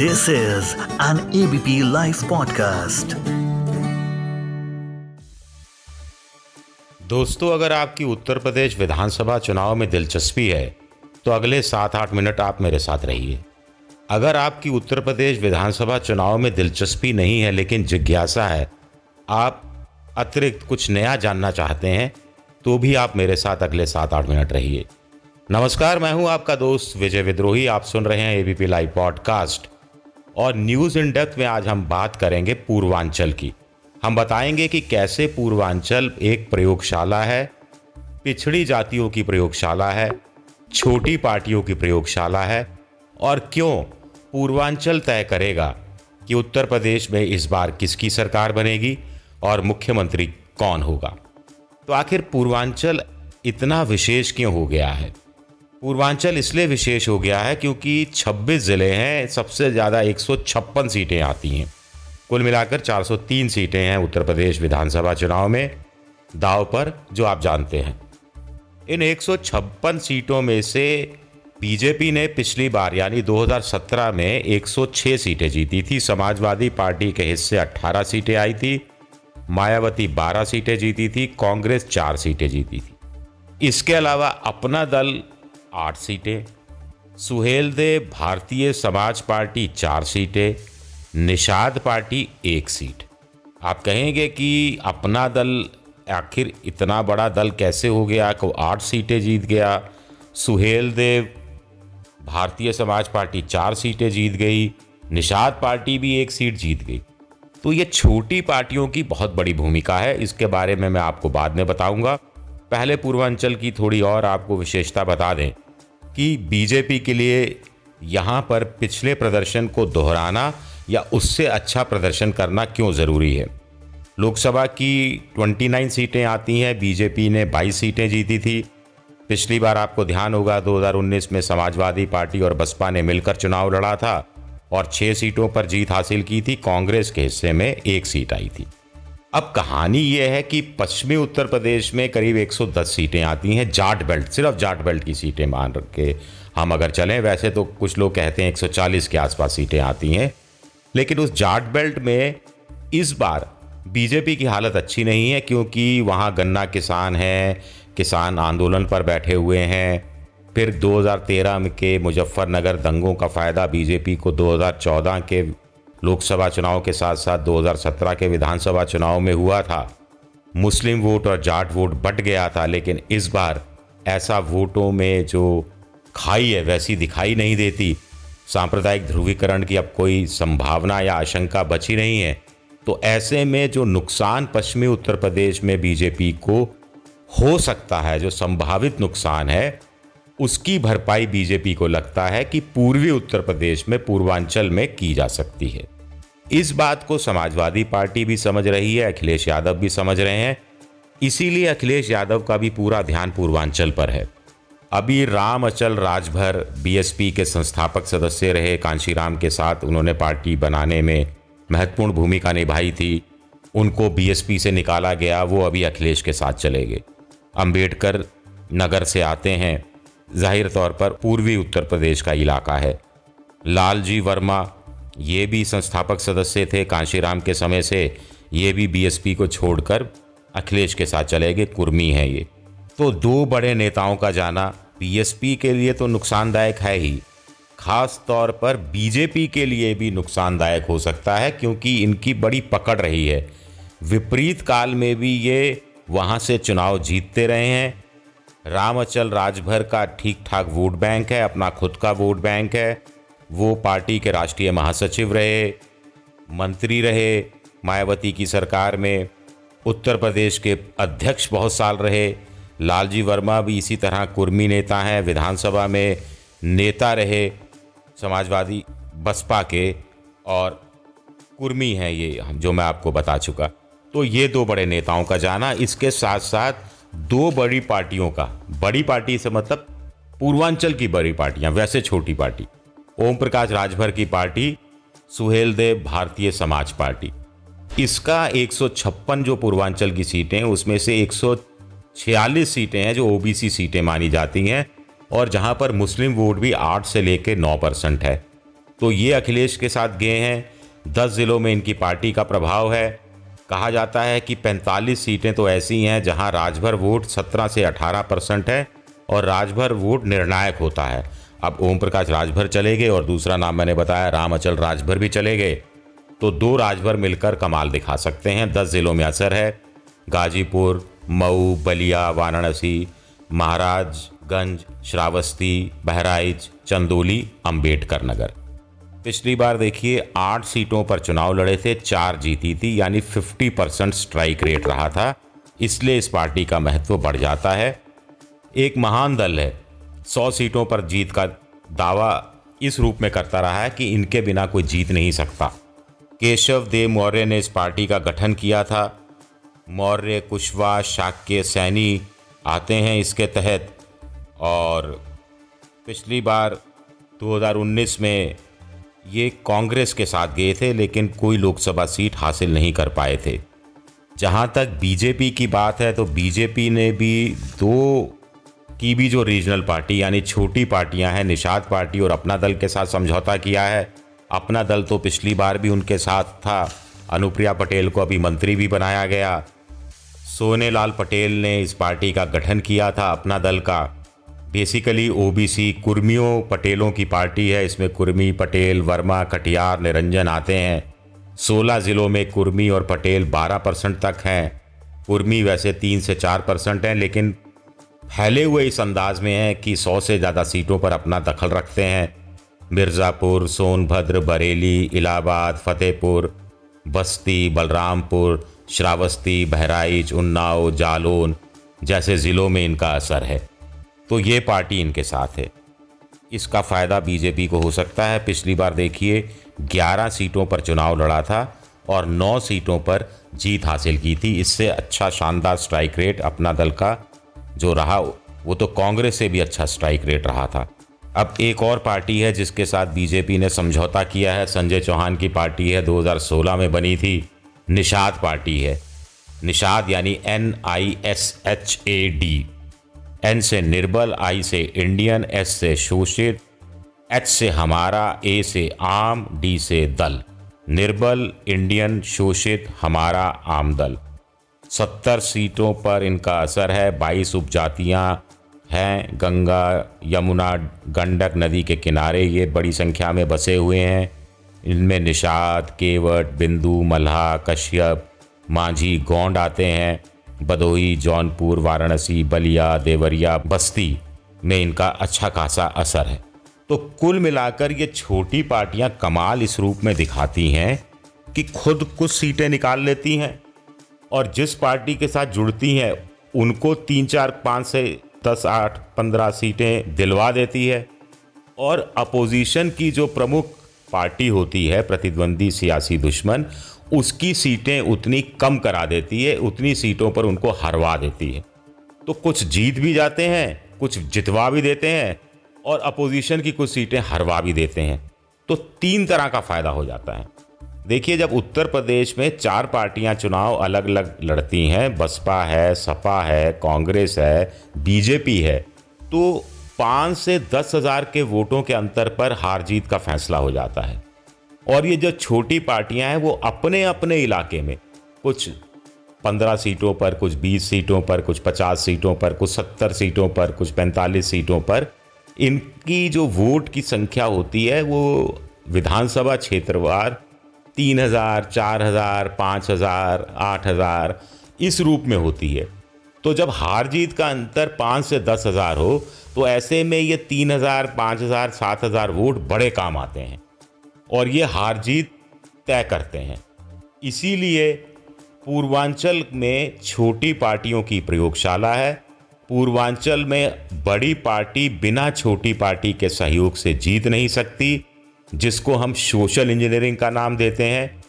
This is an ABP Life podcast. दोस्तों, अगर आपकी उत्तर प्रदेश विधानसभा चुनाव में दिलचस्पी है तो अगले सात आठ मिनट आप मेरे साथ रहिए। अगर आपकी उत्तर प्रदेश विधानसभा चुनाव में दिलचस्पी नहीं है, लेकिन जिज्ञासा है, आप अतिरिक्त कुछ नया जानना चाहते हैं तो भी आप मेरे साथ अगले सात आठ मिनट रहिए। नमस्कार, मैं हूँ आपका दोस्त विजय विद्रोही। आप सुन रहे हैं एबीपी लाइव पॉडकास्ट और न्यूज़ इन डेप्थ में आज हम बात करेंगे पूर्वांचल की। हम बताएँगे कि कैसे पूर्वांचल एक प्रयोगशाला है, पिछड़ी जातियों की प्रयोगशाला है, छोटी पार्टियों की प्रयोगशाला है, और क्यों पूर्वांचल तय करेगा कि उत्तर प्रदेश में इस बार किसकी सरकार बनेगी और मुख्यमंत्री कौन होगा। तो आखिर पूर्वांचल इतना विशेष क्यों हो गया है? पूर्वांचल इसलिए विशेष हो गया है क्योंकि 26 ज़िले हैं, सबसे ज़्यादा एक सौ छप्पन सीटें आती हैं। कुल मिलाकर 403 सीटें हैं उत्तर प्रदेश विधानसभा चुनाव में, दाव पर, जो आप जानते हैं। इन एक सौ छप्पन सीटों में से बीजेपी ने पिछली बार, यानी 2017 में 106 सीटें जीती थी। समाजवादी पार्टी के हिस्से 18 सीटें आई थी, मायावती 12 सीटें जीती थी, कांग्रेस चार सीटें जीती थी। इसके अलावा अपना दल आठ सीटें, सुहेल सुहेलदेव भारतीय समाज पार्टी चार सीटें, निषाद पार्टी एक सीट। आप कहेंगे कि अपना दल आखिर इतना बड़ा दल कैसे हो गया को आठ सीटें जीत गया? सुहेलदेव भारतीय समाज पार्टी चार सीटें जीत गई, निषाद पार्टी भी एक सीट जीत गई। तो ये छोटी पार्टियों की बहुत बड़ी भूमिका है, इसके बारे में मैं आपको बाद में बताऊँगा। पहले पूर्वांचल की थोड़ी और आपको विशेषता बता दें कि बीजेपी के लिए यहाँ पर पिछले प्रदर्शन को दोहराना या उससे अच्छा प्रदर्शन करना क्यों ज़रूरी है? लोकसभा की 29 सीटें आती हैं, बीजेपी ने 22 सीटें जीती थी। पिछली बार आपको ध्यान होगा 2019 में समाजवादी पार्टी और बसपा ने मिलकर चुनाव लड़ा था और छः सीटों पर जीत हासिल की थी। कांग्रेस के हिस्से में एक सीट आई थी। अब कहानी यह है कि पश्चिमी उत्तर प्रदेश में करीब 110 सीटें आती हैं, जाट बेल्ट, सिर्फ़ जाट बेल्ट की सीटें मान के। हम अगर चलें, वैसे तो कुछ लोग कहते हैं 140 के आसपास सीटें आती हैं। लेकिन उस जाट बेल्ट में इस बार बीजेपी की हालत अच्छी नहीं है, क्योंकि वहाँ गन्ना किसान हैं, किसान आंदोलन पर बैठे हुए हैं। फिर 2013 के मुजफ्फरनगर दंगों का फ़ायदा बीजेपी को 2014 के लोकसभा चुनाव के साथ साथ 2017 के विधानसभा चुनाव में हुआ था। मुस्लिम वोट और जाट वोट बट गया था, लेकिन इस बार ऐसा वोटों में जो खाई है, वैसी दिखाई नहीं देती। सांप्रदायिक ध्रुवीकरण की अब कोई संभावना या आशंका बची नहीं है। तो ऐसे में जो नुकसान पश्चिमी उत्तर प्रदेश में बीजेपी को हो सकता है, जो संभावित नुकसान है उसकी भरपाई बीजेपी को लगता है कि पूर्वी उत्तर प्रदेश में पूर्वांचल में की जा सकती है। इस बात को समाजवादी पार्टी भी समझ रही है, अखिलेश यादव भी समझ रहे हैं। इसीलिए अखिलेश यादव का भी पूरा ध्यान पूर्वांचल पर है। अभी राम अचल राजभर बीएसपी के संस्थापक सदस्य रहे कांशीराम के साथ उन्होंने पार्टी बनाने में महत्वपूर्ण भूमिका निभाई थी। उनको बीएसपी से निकाला गया, वो अभी अखिलेश के साथ चले गए। अंबेडकर नगर से आते हैं ज़ाहिर तौर पर पूर्वी उत्तर प्रदेश का इलाका है। लालजी वर्मा, ये भी संस्थापक सदस्य थे। कांशीराम के समय से ये भी बीएसपी को छोड़कर अखिलेश के साथ चले गए। कुर्मी हैं ये। तो दो बड़े नेताओं का जाना बीएसपी के लिए तो नुकसानदायक है ही। खास तौर पर बीजेपी के लिए भी नुकसानदायक हो सकता है, क्योंकि इनकी बड़ी पकड़ रही है। विपरीत काल में भी ये वहाँ से चुनाव जीतते रहे हैं। रामचल राजभर का ठीक ठाक वोट बैंक है, अपना खुद का वोट बैंक है। वो पार्टी के राष्ट्रीय महासचिव रहे, मंत्री रहे, मायावती की सरकार में उत्तर प्रदेश के अध्यक्ष बहुत साल रहे। लालजी वर्मा भी इसी तरह कुर्मी नेता हैं, विधानसभा में नेता रहे, समाजवादी बसपा के और कुर्मी हैं ये, जो मैं आपको बता चुका। तो ये दो बड़े नेताओं का जाना, इसके साथ साथ दो बड़ी पार्टियों का। बड़ी पार्टी से मतलब पूर्वांचल की बड़ी पार्टियाँ, वैसे छोटी पार्टी। ओम प्रकाश राजभर की पार्टी, सुहेल देव भारतीय समाज पार्टी। इसका एक सौ छप्पन जो पूर्वांचल की सीटें हैं उसमें से एक सौ छियालीस सीटें हैं जो ओबीसी सीटें मानी जाती हैं और जहाँ पर मुस्लिम वोट भी आठ से लेकर नौ परसेंट है। तो ये अखिलेश के साथ गए हैं। दस ज़िलों में इनकी पार्टी का प्रभाव है। कहा जाता है कि 45 सीटें तो ऐसी हैं जहाँ राजभर वोट 17 से 18 परसेंट है और राजभर वोट निर्णायक होता है। अब ओम प्रकाश राजभर चले गए और दूसरा नाम मैंने बताया, राम अचल राजभर भी चले गए। तो दो राजभर मिलकर कमाल दिखा सकते हैं। दस जिलों में असर है। गाजीपुर, मऊ, बलिया, वाराणसी, महाराजगंज, श्रावस्ती, बहराइच, चंदोली अंबेडकर नगर। पिछली बार देखिए, आठ सीटों पर चुनाव लड़े थे, चार जीती थी, यानी 50 परसेंट स्ट्राइक रेट रहा था। इसलिए इस पार्टी का महत्व बढ़ जाता है। एक महान दल है, सौ सीटों पर जीत का दावा इस रूप में करता रहा है कि इनके बिना कोई जीत नहीं सकता। केशव देव मौर्य ने इस पार्टी का गठन किया था। मौर्य, कुशवाहा, शाक्य, सैनी आते हैं इसके तहत। और पिछली बार 2019 में ये कांग्रेस के साथ गए थे, लेकिन कोई लोकसभा सीट हासिल नहीं कर पाए थे। जहाँ तक बीजेपी की बात है तो बीजेपी ने भी दो की भी जो रीजनल पार्टी, यानी छोटी पार्टियाँ हैं, निषाद पार्टी और अपना दल के साथ समझौता किया है। अपना दल तो पिछली बार भी उनके साथ था। अनुप्रिया पटेल को अभी मंत्री भी बनाया गया। सोने लाल पटेल ने इस पार्टी का गठन किया था, अपना दल का। बेसिकली ओबीसी कुर्मियों पटेलों की पार्टी है इसमें कुर्मी पटेल वर्मा कटियार निरंजन आते हैं सोलह ज़िलों में कुर्मी और पटेल बारह परसेंट तक हैं कुर्मी वैसे तीन से चार परसेंट हैं, लेकिन फैले हुए इस अंदाज में हैं कि सौ से ज़्यादा सीटों पर अपना दखल रखते हैं। मिर्ज़ापुर, सोनभद्र, बरेली, इलाहाबाद, फतेहपुर, बस्ती, बलरामपुर, श्रावस्ती, बहराइच, उन्नाव, जालौन जैसे ज़िलों में इनका असर है। तो ये पार्टी इनके साथ है। इसका फ़ायदा बीजेपी को हो सकता है। पिछली बार देखिए 11 सीटों पर चुनाव लड़ा था और 9 सीटों पर जीत हासिल की थी। इससे अच्छा शानदार स्ट्राइक रेट अपना दल का जो रहा, वो तो कांग्रेस से भी अच्छा स्ट्राइक रेट रहा था। अब एक और पार्टी है जिसके साथ बीजेपी ने समझौता किया है। संजय चौहान की पार्टी है 2016 में बनी थी। निषाद पार्टी है। निषाद यानी N I S H A D N से निर्बल, आई से इंडियन, एस से शोषित, एच से हमारा, ए से आम, डी से दल। निर्बल, इंडियन, शोषित, हमारा, आम दल। सत्तर सीटों पर इनका असर है। बाईस उपजातियाँ हैं। गंगा, यमुना, गंडक नदी के किनारे ये बड़ी संख्या में बसे हुए हैं। इनमें निषाद, केवट, बिंदु, मल्हा, कश्यप, मांझी, गोंड आते हैं। बदोही, जौनपुर, वाराणसी, बलिया, देवरिया, बस्ती में इनका अच्छा खासा असर है। तो कुल मिलाकर ये छोटी पार्टियाँ कमाल इस रूप में दिखाती हैं कि खुद कुछ सीटें निकाल लेती हैं और जिस पार्टी के साथ जुड़ती हैं, उनको तीन, चार, पाँच से दस, आठ, पंद्रह सीटें दिलवा देती है और अपोजिशन की जो प्रमुख पार्टी होती है, प्रतिद्वंदी सियासी दुश्मन उसकी सीटें उतनी कम करा देती है, उतनी सीटों पर उनको हरवा देती है। तो कुछ जीत भी जाते हैं, कुछ जितवा भी देते हैं और अपोजिशन की कुछ सीटें हरवा भी देते हैं। तो तीन तरह का फ़ायदा हो जाता है। देखिए, जब उत्तर प्रदेश में चार पार्टियाँ चुनाव अलग अलग लड़ती हैं, बसपा है, सपा है, कांग्रेस है, बीजेपी है तो पाँच से दस हज़ार के वोटों के अंतर पर हार जीत का फैसला हो जाता है। और ये जो छोटी पार्टियाँ हैं वो अपने अपने इलाके में, कुछ पंद्रह सीटों पर, कुछ बीस सीटों पर, कुछ पचास सीटों पर, कुछ सत्तर सीटों पर, कुछ पैंतालीस सीटों पर, इनकी जो वोट की संख्या होती है वो विधानसभा क्षेत्रवार तीन हज़ार, चार हज़ार, पाँच हज़ार, आठ हज़ार इस रूप में होती है। तो जब हार जीत का अंतर पाँच से दस हज़ार हो तो ऐसे में ये तीन हज़ार, पाँच हज़ार, सात हज़ार वोट बड़े काम आते हैं। और ये हार जीत तय करते हैं। इसीलिए पूर्वांचल में छोटी पार्टियों की प्रयोगशाला है। पूर्वांचल में बड़ी पार्टी बिना छोटी पार्टी के सहयोग से जीत नहीं सकती, जिसको हम सोशल इंजीनियरिंग का नाम देते हैं।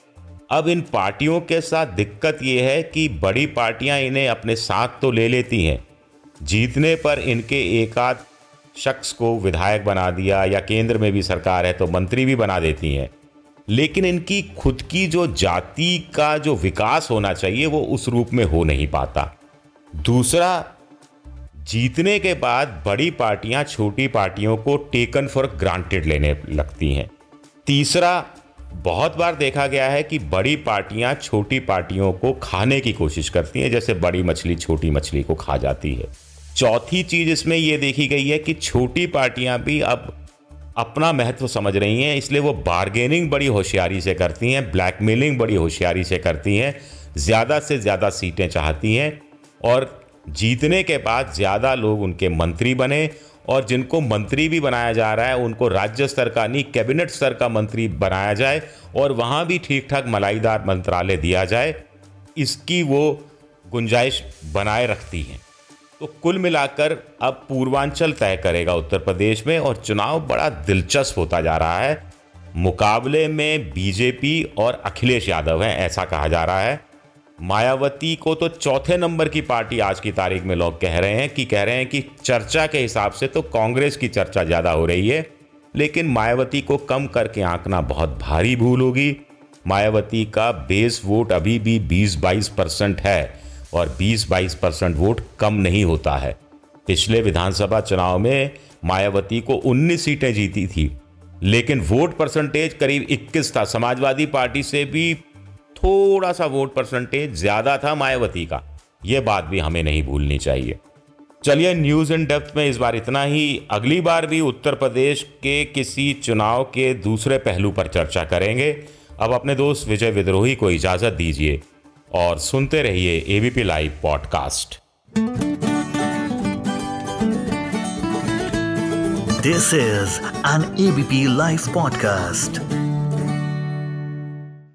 अब इन पार्टियों के साथ दिक्कत ये है कि बड़ी पार्टियाँ इन्हें अपने साथ तो ले लेती हैं। जीतने पर इनके एक आध शख्स को विधायक बना दिया या केंद्र में भी सरकार है तो मंत्री भी बना देती हैं। लेकिन इनकी खुद की जो जाति का जो विकास होना चाहिए, वो उस रूप में हो नहीं पाता। दूसरा, जीतने के बाद बड़ी पार्टियाँ छोटी पार्टियों को टेकन फॉर ग्रांटेड लेने लगती हैं। तीसरा, बहुत बार देखा गया है कि बड़ी पार्टियाँ छोटी पार्टियों को खाने की कोशिश करती हैं, जैसे बड़ी मछली छोटी मछली को खा जाती है। चौथी चीज़ इसमें यह देखी गई है कि छोटी पार्टियाँ भी अब अपना महत्व समझ रही हैं, इसलिए वो बार्गेनिंग बड़ी होशियारी से करती हैं ब्लैकमेलिंग बड़ी होशियारी से करती हैं, ज़्यादा से ज़्यादा सीटें चाहती हैं और जीतने के बाद ज़्यादा लोग उनके मंत्री बने और जिनको मंत्री भी बनाया जा रहा है, उनको राज्य स्तर का नहीं कैबिनेट स्तर का मंत्री बनाया जाए और वहाँ भी ठीक ठाक मलाईदार मंत्रालय दिया जाए, इसकी वो गुंजाइश बनाए रखती हैं। तो कुल मिलाकर अब पूर्वांचल तय करेगा उत्तर प्रदेश में और चुनाव बड़ा दिलचस्प होता जा रहा है। मुकाबले में बीजेपी और अखिलेश यादव हैं, ऐसा कहा जा रहा है। मायावती को तो चौथे नंबर की पार्टी आज की तारीख में लोग कह रहे हैं कि, कह रहे हैं कि चर्चा के हिसाब से तो कांग्रेस की चर्चा ज़्यादा हो रही है, लेकिन मायावती को कम करके आंकना बहुत भारी भूल होगी। मायावती का बेस वोट अभी भी 20-22 परसेंट है। और 20-22 परसेंट वोट कम नहीं होता है। पिछले विधानसभा चुनाव में मायावती को 19 सीटें जीती थी, लेकिन वोट परसेंटेज करीब 21 था। समाजवादी पार्टी से भी थोड़ा सा वोट परसेंटेज ज़्यादा था मायावती का। यह बात भी हमें नहीं भूलनी चाहिए। चलिए न्यूज़ इन डेप्थ में इस बार इतना ही। अगली बार भी उत्तर प्रदेश के किसी चुनाव के दूसरे पहलू पर चर्चा करेंगे। अब अपने दोस्त विजय विद्रोही को इजाज़त दीजिए। और सुनते रहिए ABP live podcast this is an ABP live podcast